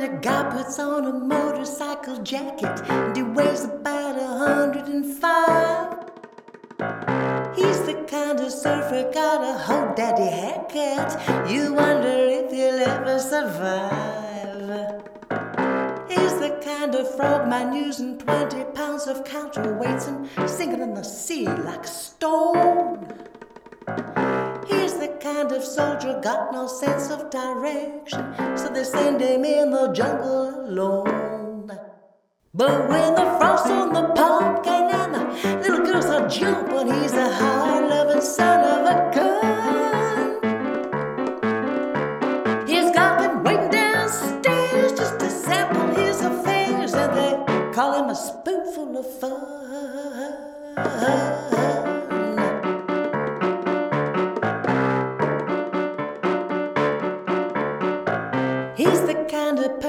But a guy puts on a motorcycle jacket and he weighs about a hundred and five. He's the kind of surfer got a whole daddy haircut. You wonder if he'll ever survive. He's the kind of frogman using 20 pounds of counterweights and sinking in the sea like stone. He's the kind of soldier got no sense of direction, they send him in the jungle alone. But when the frost on the pumpkin and the little girls are jumping, he's a hard loving son of a gun. He's got them waiting downstairs just to sample his affairs, and they call him a spoonful of fun.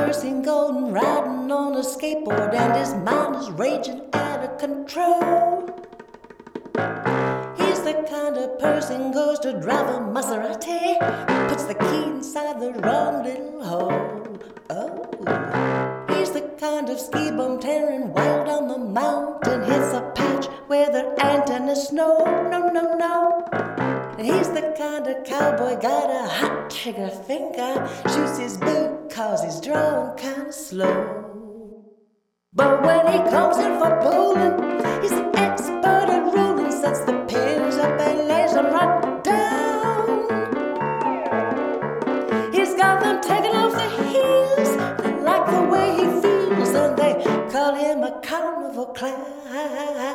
Of person going riding on a skateboard and his mind is raging out of control. He's the kind of person goes to drive a Maserati, puts the key inside the wrong little hole. Oh, he's the kind of ski bum tearing wild on the mountain, hits a patch where there ain't any snow. No, no, no. He's the kind of cowboy got a hot trigger finger, shoots his boot cause he's drawing kinda slow. But when he comes in for bowling, he's an expert at ruling, sets the pins up and lays them right down. He's got them taking off their heels, they like the way he feels, and they call him a carnival clown.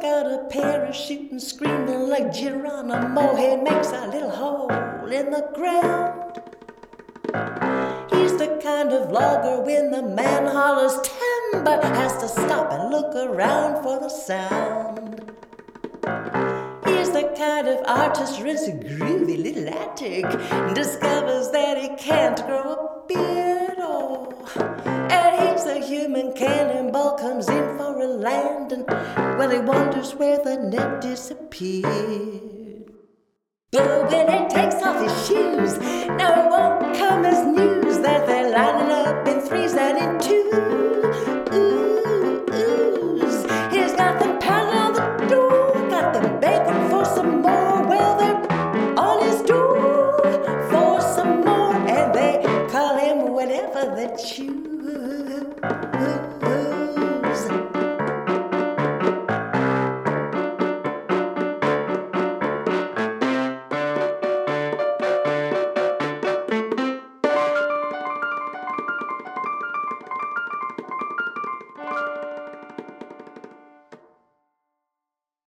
Got a parachute and screaming like Geronimo. He makes a little hole in the ground. He's the kind of logger when the man hollers timber has to stop and look around for the sound. He's the kind of artist rents a groovy little attic and discovers that he can't grow a beard. Oh, and he's the human cannonball comes in for a landing. Well, he wonders where the net disappeared. But when he takes off his shoes, now it won't come as news